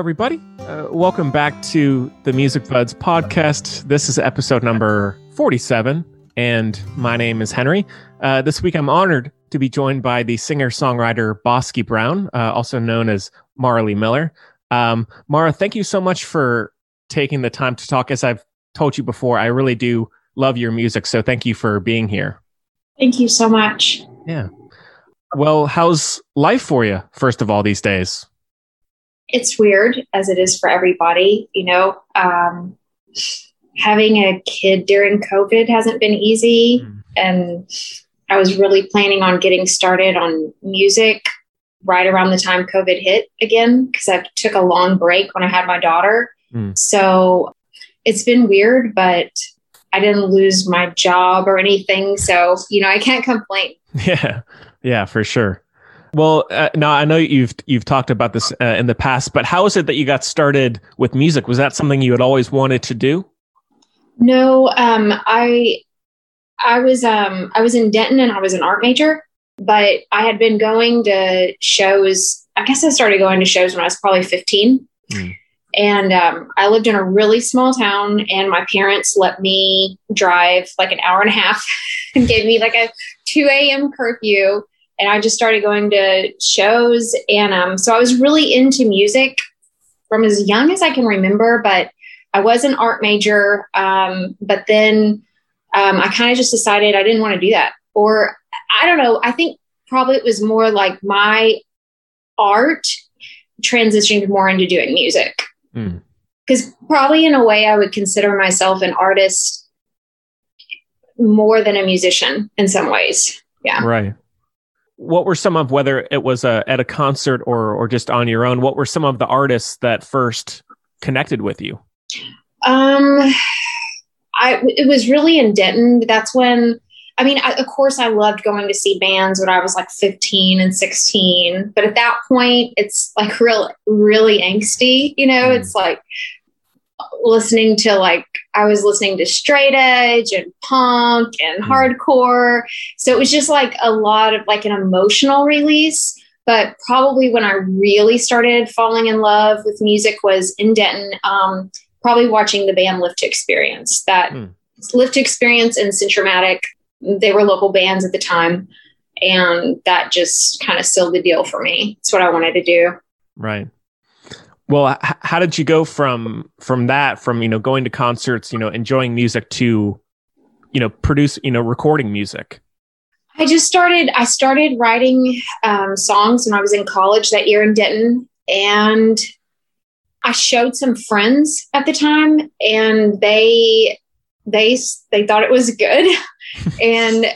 everybody. Uh, welcome back to the Music Buds podcast. This is episode number 47, and my name is Henry. Uh, this week, I'm honored to be joined by the singer songwriter Bosque Brown, uh, also known as Mara Lee Miller. Um, Mara, thank you so much for taking the time to talk. As I've told you before, I really do love your music, so thank you for being here. Thank you so much. Yeah. Well, how's life for you, first of all, these days? It's weird as it is for everybody, you know. Um, having a kid during COVID hasn't been easy. Mm. And I was really planning on getting started on music right around the time COVID hit again, because I took a long break when I had my daughter. Mm. So it's been weird, but I didn't lose my job or anything. So, you know, I can't complain. Yeah. Yeah, for sure. Well, uh, now I know you've you've talked about this uh, in the past, but how is it that you got started with music? Was that something you had always wanted to do? No, um, I I was um, I was in Denton and I was an art major, but I had been going to shows. I guess I started going to shows when I was probably fifteen, mm. and um, I lived in a really small town, and my parents let me drive like an hour and a half and gave me like a two a.m. curfew and I just started going to shows. And um, so I was really into music from as young as I can remember, but I was an art major. Um, but then um, I kind of just decided I didn't want to do that. Or I don't know, I think probably it was more like my art transitioned more into doing music. Because mm. probably in a way, I would consider myself an artist more than a musician in some ways. Yeah. Right what were some of whether it was a, at a concert or or just on your own what were some of the artists that first connected with you? Um i it was really in denton. That's when i mean I, of course i loved going to see bands when i was like 15 and 16 but at that point it's like real really angsty you know? Mm. it's like listening to like I was listening to straight edge and punk and hmm. hardcore. So it was just like a lot of like an emotional release. But probably when I really started falling in love with music was in Denton, um, probably watching the band Lift Experience. That mm. Lift Experience and Centro-matic, they were local bands at the time. And that just kind of sealed the deal for me. It's what I wanted to do. Right well h- how did you go from from that from you know going to concerts you know enjoying music to you know produce you know recording music? I just started i started writing um, songs when i was in college that year in denton and i showed some friends at the time and they they they thought it was good. And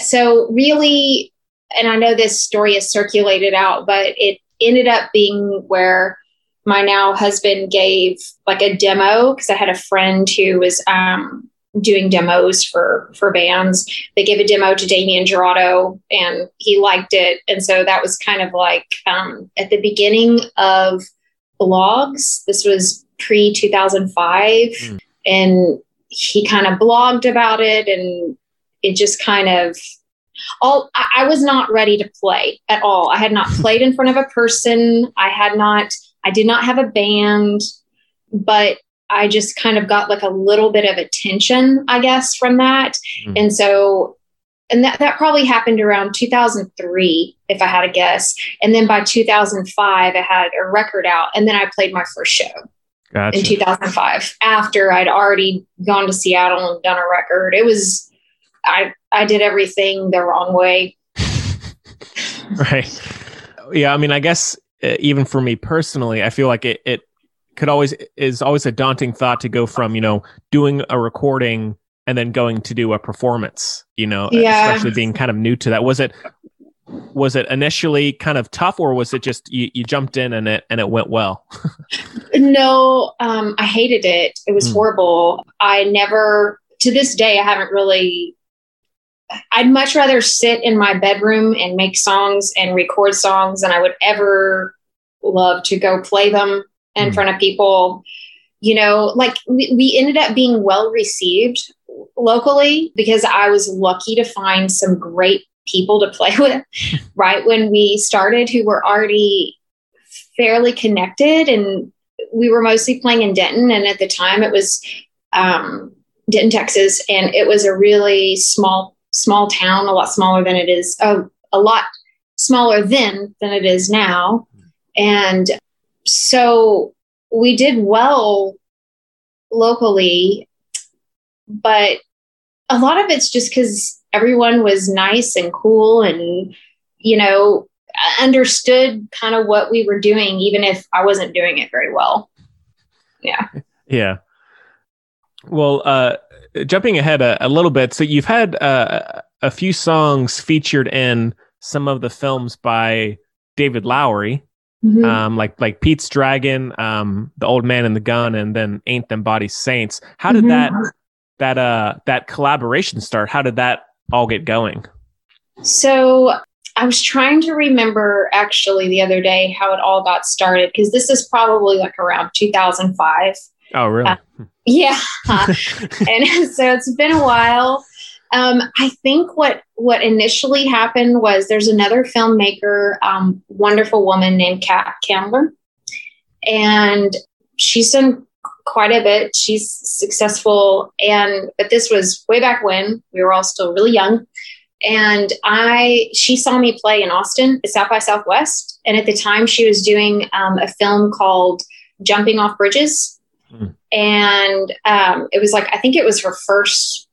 so really and i know this story is circulated out but it ended up being where my now husband gave like a demo because I had a friend who was um, doing demos for for bands. They gave a demo to Damien Jurado, and he liked it, and so that was kind of like um, at the beginning of blogs. This was pre two thousand five, mm. and he kind of blogged about it, and it just kind of all I, I was not ready to play at all. I had not played in front of a person. I had not I did not have a band, but I just kind of got like a little bit of attention, I guess, from that. Mm-hmm. And so, and that, that probably happened around 2003, if I had a guess. And then by 2005, I had a record out, and then I played my first show. Gotcha. In 2005, after I'd already gone to Seattle and done a record, it was I I did everything the wrong way. right. Yeah, I mean, I guess even for me personally, I feel like it, it could always is always a daunting thought to go from you know doing a recording and then going to do a performance. You know, yeah. especially being kind of new to that. Was it was it initially kind of tough, or was it just you, you jumped in and it and it went well? no, um, I hated it. It was mm. horrible. I never to this day I haven't really I'd much rather sit in my bedroom and make songs and record songs than I would ever love to go play them in mm. front of people. You know, like we, we ended up being well received locally because I was lucky to find some great people to play with right when we started who were already fairly connected and we were mostly playing in Denton. And at the time it was um, Denton, Texas. And it was a really small, small town, a lot smaller than it is, uh, a lot smaller then than it is now. And so we did well locally, but a lot of it's just because everyone was nice and cool and, you know, understood kind of what we were doing, even if I wasn't doing it very well. Yeah. Yeah. Well, uh, jumping ahead a, a little bit, so you've had uh, a few songs featured in some of the films by David Lowery, mm-hmm. um, like like Pete's Dragon, um, The Old Man and the Gun, and then Ain't Them Bodies Saints. How did mm-hmm. that that uh that collaboration start? How did that all get going? So I was trying to remember actually the other day how it all got started because this is probably like around 2005. Oh, really? Uh, yeah. and so it's been a while. Um, I think what what initially happened was there's another filmmaker, um, wonderful woman named Kat Candler, and she's done quite a bit. She's successful, and but this was way back when we were all still really young. And I, she saw me play in Austin at South by Southwest, and at the time she was doing um, a film called Jumping Off Bridges, mm. and um, it was like I think it was her first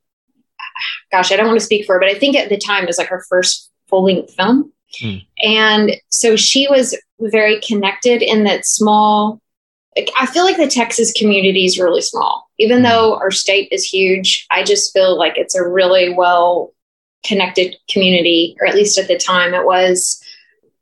gosh, I don't want to speak for her, but I think at the time it was like her first full length film. Mm. And so she was very connected in that small. I feel like the Texas community is really small. Even mm. though our state is huge, I just feel like it's a really well connected community, or at least at the time it was.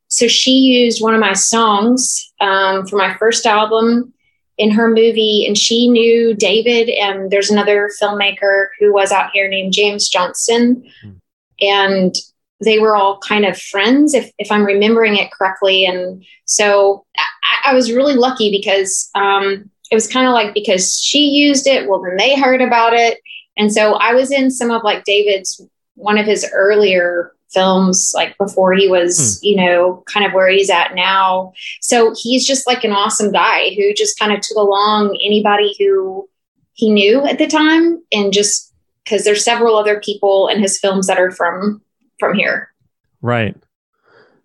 So she used one of my songs um, for my first album in her movie and she knew David and there's another filmmaker who was out here named James Johnson. Mm. and they were all kind of friends if, if I'm remembering it correctly. And so I, I was really lucky because um, it was kind of like because she used it well then they heard about it. And so I was in some of like David's one of his earlier films like before he was hmm. you know kind of where he's at now so he's just like an awesome guy who just kind of took along anybody who he knew at the time and just because there's several other people in his films that are from from here right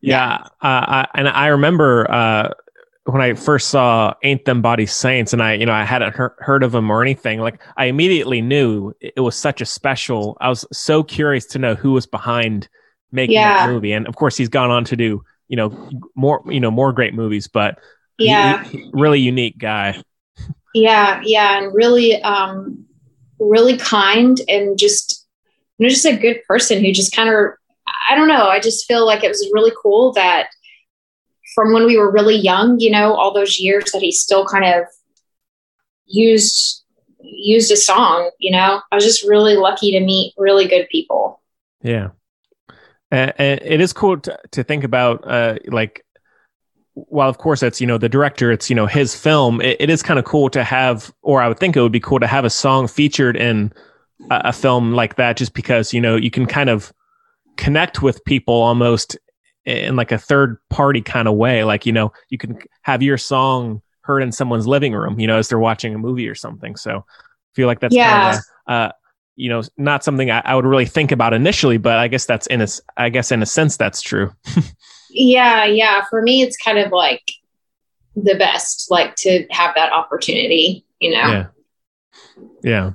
yeah, yeah. Uh, I, and i remember uh when I first saw Ain't Them Bodies Saints and I, you know, I hadn't he- heard of them or anything, like I immediately knew it was such a special. I was so curious to know who was behind making yeah. that movie. And of course, he's gone on to do you know more you know more great movies, but yeah, he, he, really unique guy. Yeah, yeah, and really, um, really kind and just you know just a good person who just kind of I don't know. I just feel like it was really cool that from when we were really young, you know, all those years that he still kind of used used a song, you know. I was just really lucky to meet really good people. Yeah. And, and it is cool to, to think about, uh, like, while of course it's you know the director, it's you know his film. it, it is kind of cool to have, or I would think it would be cool to have a song featured in a, a film like that, just because you know you can kind of connect with people almost in like a third party kind of way. Like you know you can have your song heard in someone's living room, you know, as they're watching a movie or something. So I feel like that's yeah. kind of a, uh, you know, not something I, I, would really think about initially, but I guess that's in a, I guess in a sense that's true. yeah, yeah. For me, it's kind of like the best, like to have that opportunity. You know. Yeah. Yeah.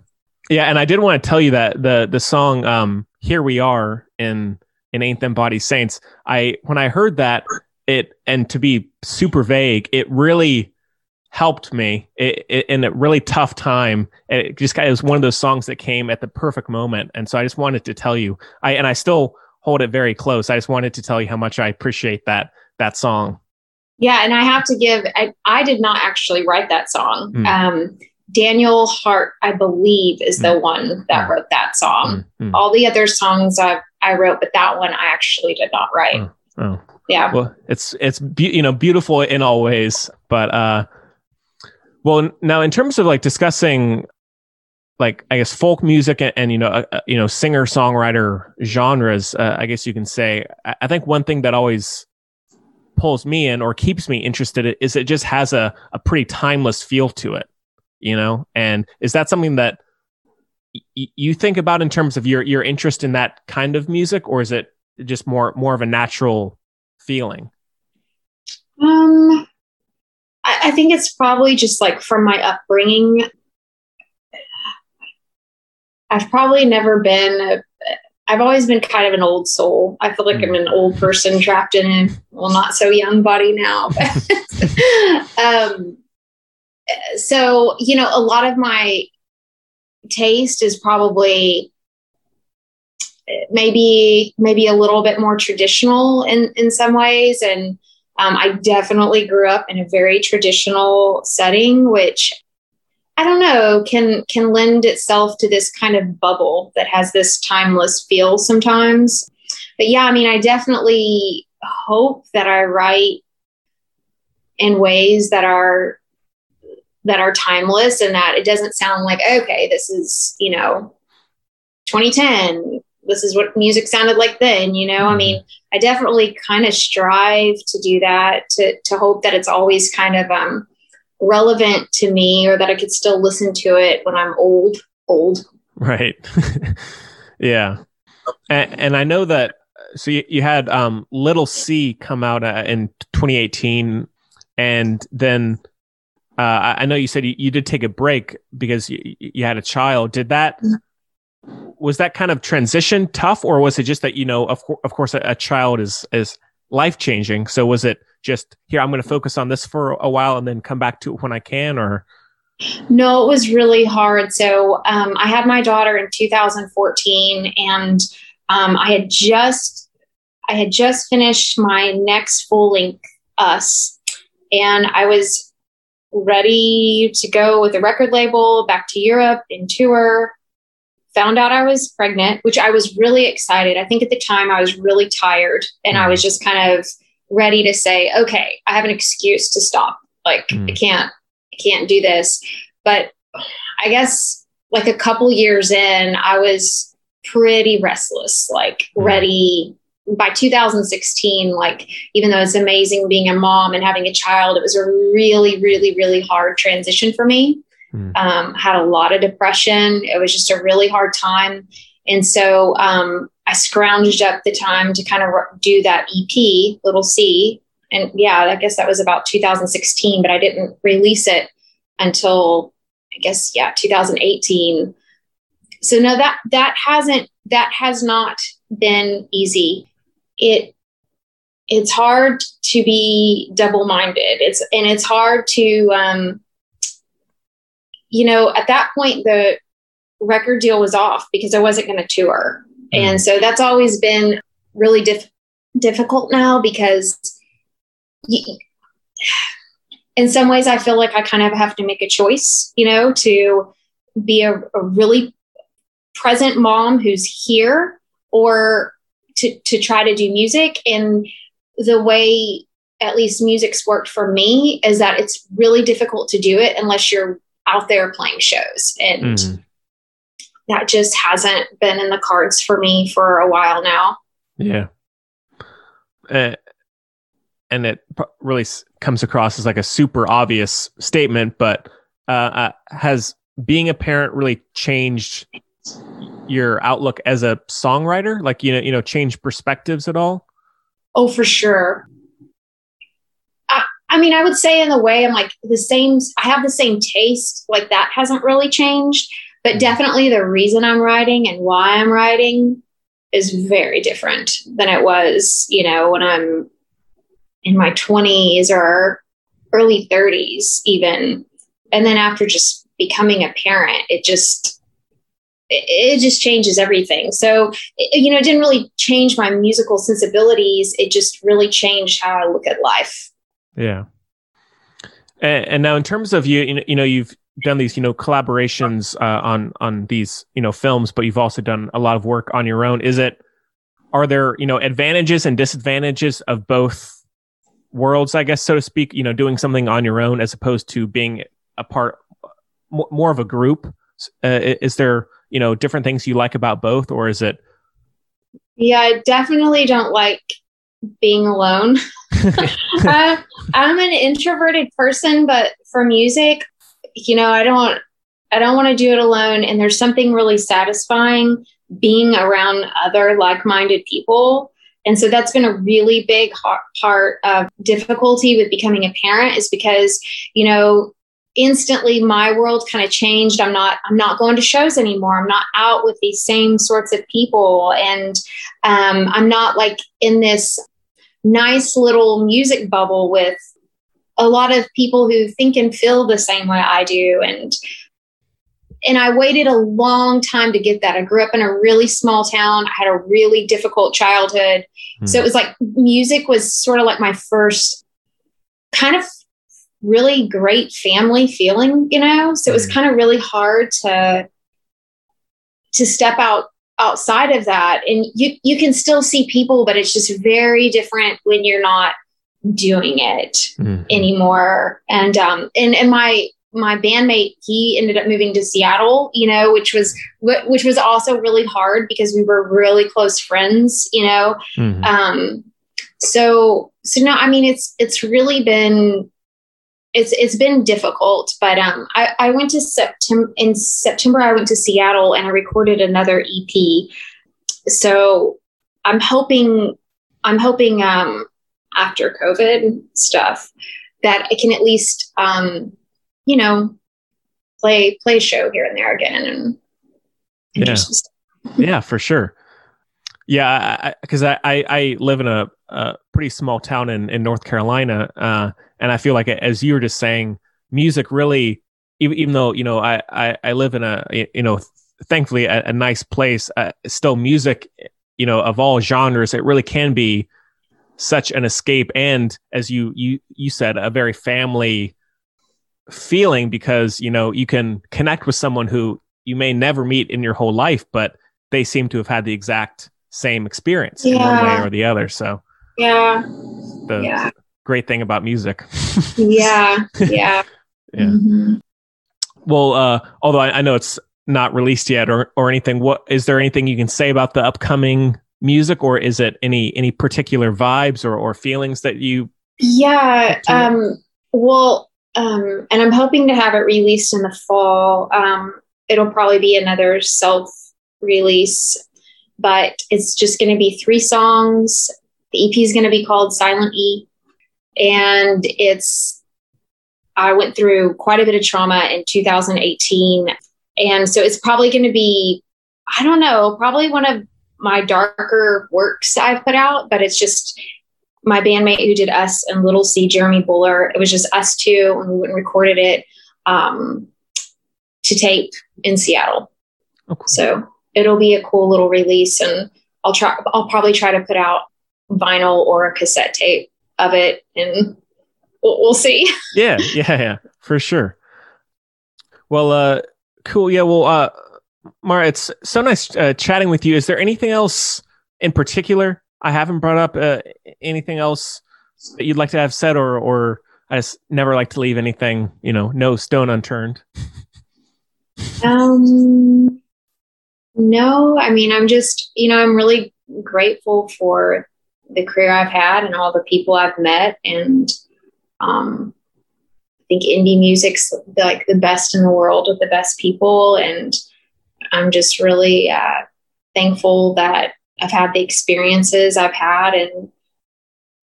Yeah, and I did want to tell you that the the song um "Here We Are" in in "Ain't Them Bodies Saints," I when I heard that it and to be super vague, it really helped me in a really tough time. It just it was one of those songs that came at the perfect moment, and so I just wanted to tell you. I and I still hold it very close. I just wanted to tell you how much I appreciate that that song. Yeah, and I have to give. I, I did not actually write that song. Mm. Um, Daniel Hart, I believe, is the mm. one that mm. wrote that song. Mm. All the other songs I I wrote, but that one I actually did not write. Oh. oh. Yeah. Well, it's it's be- you know beautiful in all ways, but uh well, now in terms of like discussing like I guess folk music and, and you know uh, you know singer songwriter genres, uh, I guess you can say I, I, think one thing that always pulls me in or keeps me interested is it just has a, a pretty timeless feel to it, you know? And is that something that you think about in terms of your, your interest in that kind of music, or is it just more, more of a natural feeling? Um, I think it's probably just like from my upbringing. I've probably never been I've always been kind of an old soul. I feel like I'm an old person trapped in a well, not so young body now. um, so you know, a lot of my taste is probably maybe maybe a little bit more traditional in in some ways, and um, I definitely grew up in a very traditional setting, which I don't know, can can lend itself to this kind of bubble that has this timeless feel sometimes. But yeah, I mean, I definitely hope that I write in ways that are that are timeless and that it doesn't sound like okay, this is, you know, 2010, this is what music sounded like then, you know? I mean, I definitely kind of strive to do that to to hope that it's always kind of um relevant to me or that I could still listen to it when I'm old, old. Right. yeah. And, and, I know that, so you, you had um, Little C come out uh, in 2018. And then uh, I know you said you, you, did take a break because you, you had a child. Did that, was that kind of transition tough or was it just that, you know, of, of course, a, a child is, is life changing. So was it, just here i'm going to focus on this for a while and then come back to it when i can or? No it was really hard. So um, i had my daughter in 2014 and um, i had just i had just finished my next full length us and i was ready to go with a record label back to europe and tour found out i was pregnant which i was really excited i think at the time i was really tired and i was mm. just kind of ready to say, okay, I have an excuse to stop. Like mm. I can't, I can't do this. But I guess like a couple years in, I was pretty restless, like mm. ready by 2016 like even though it's amazing being a mom and having a child it was a really really really hard transition for me mm. um, had a lot of depression it was just a really hard time and so um, I scrounged up the time to kind of do that EP, Little C. And yeah, I guess that was about 2016, but I didn't release it until I guess, yeah, 2018. So no, that, that hasn't, that has not been easy. It, it's hard to be double minded. It's, and it's hard to, um, you know, at that point, the record deal was off because I wasn't going to tour. Mm. And so that's always been really diff- difficult now because you, in some ways I feel like I kind of have to make a choice, you know, to be a, a really present mom who's here or to, to try to do music. And the way at least music's worked for me is that it's really difficult to do it unless you're out there playing shows. And mm that just hasn't been in the cards for me for a while now. Yeah. Uh, and it really comes across as like a super obvious statement, but uh, uh, has being a parent really changed your outlook as a songwriter? Like you know, you know, change perspectives at all? Oh, for sure. I, mean, I would say in a way, I'm like the same. I have the same taste. Like that hasn't really changed. But mm-hmm. definitely the reason I'm writing and why I'm writing is very different than it was, you know, when I'm in my 20s or early 30s, even. And then after just becoming a parent, it just, it, just changes everything. So, you know, it didn't really change my musical sensibilities. It just really changed how I look at life. Yeah. And, and now, in terms of you, you know, you've done these, you know, collaborations uh, on on these, you know, films, but you've also done a lot of work on your own. Is it? Are there, you know, advantages and disadvantages of both worlds, I guess, so to speak? You know, doing something on your own as opposed to being a part, more of a group. Uh, is there, you know, different things you like about both, or is it? Yeah, I definitely don't like being alone. uh, I'm an introverted person, but for music, you know, I don't, I don't want to do it alone. And there's something really satisfying being around other like-minded people. And so that's been a really big part of difficulty with becoming a parent is because, you know, instantly my world kind of changed i'm not i'm not going to shows anymore i'm not out with these same sorts of people and um, i'm not like in this nice little music bubble with a lot of people who think and feel the same way i do and and i waited a long time to get that i grew up in a really small town i had a really difficult childhood hmm. so it was like music was sort of like my first kind of really great family feeling, you know? So it was mm. kind of really hard to to step out outside of that and you you can still see people but it's just very different when you're not doing it mm-hmm. anymore and um and and my my bandmate he ended up moving to Seattle you know which was which was also really hard because we were really close friends you know mm-hmm. um so so no i mean it's it's really been it's it's been difficult, but um, I, I went to September in September. I went to Seattle and I recorded another EP. So I'm hoping I'm hoping um, after COVID stuff that I can at least um, you know play play a show here and there again and, and yeah yeah for sure yeah because I, I, I live in a, a pretty small town in in North Carolina. Uh, and I feel like, as you were just saying, music really, even, even though, you know, I, I, I live in a, you know, thankfully a, a nice place, uh, still music, you know, of all genres, it really can be such an escape. And as you, you, you said, a very family feeling because, you know, you can connect with someone who you may never meet in your whole life, but they seem to have had the exact same experience yeah. in one way or the other. So, yeah. The, yeah great thing about music. yeah, yeah, yeah. Mm-hmm. Well, uh, although I, I, know it's not released yet or or anything, what is there anything you can say about the upcoming music, or is it any any particular vibes or or feelings that you? Yeah. Um. Well. Um. And I'm hoping to have it released in the fall. Um. It'll probably be another self release, but it's just going to be three songs. The EP is going to be called Silent E and it's, I went through quite a bit of trauma in 2018. And so it's probably going to be, I don't know, probably one of my darker works I've put out, but it's just my bandmate who did us and Little C, Jeremy Buller. It was just us two, and we went and recorded it um, to tape in Seattle. Oh, cool. So it'll be a cool little release, and I'll try. I'll probably try to put out vinyl or a cassette tape of it and we'll, we'll see. yeah, yeah, yeah, for sure. Well, uh, cool. Yeah, well, uh, Mara, it's so nice uh, chatting with you. Is there anything else in particular I haven't brought up? Uh, anything else that you'd like to have said, or or I just never like to leave anything, you know, no stone unturned. um, no, I mean, I'm just, you know, I'm really grateful for the career I've had and all the people I've met. And um, I think indie music's like the best in the world with the best people. And I'm just really uh, thankful that I've had the experiences I've had and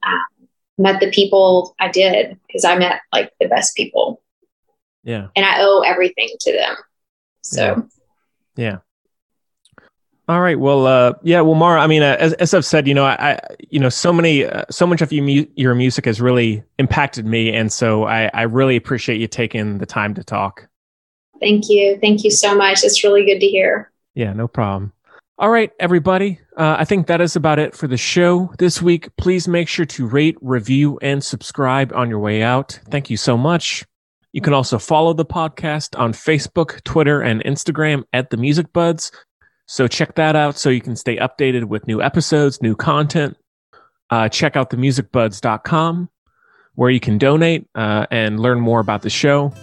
uh, met the people I did because I met like the best people. Yeah. And I owe everything to them. So, yeah. yeah. All right. Well, uh, yeah. Well, Mara, I mean, uh, as, as I've said, you know, I, I you know, so many, uh, so much of your, mu- your music has really impacted me, and so I, I really appreciate you taking the time to talk. Thank you. Thank you so much. It's really good to hear. Yeah, no problem. All right, everybody. Uh, I think that is about it for the show this week. Please make sure to rate, review, and subscribe on your way out. Thank you so much. You can also follow the podcast on Facebook, Twitter, and Instagram at the Music Buds. So check that out so you can stay updated with new episodes, new content. Uh, check out themusicbuds.com where you can donate uh, and learn more about the show.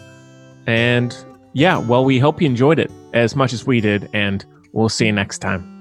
And yeah, well, we hope you enjoyed it as much as we did, and we'll see you next time.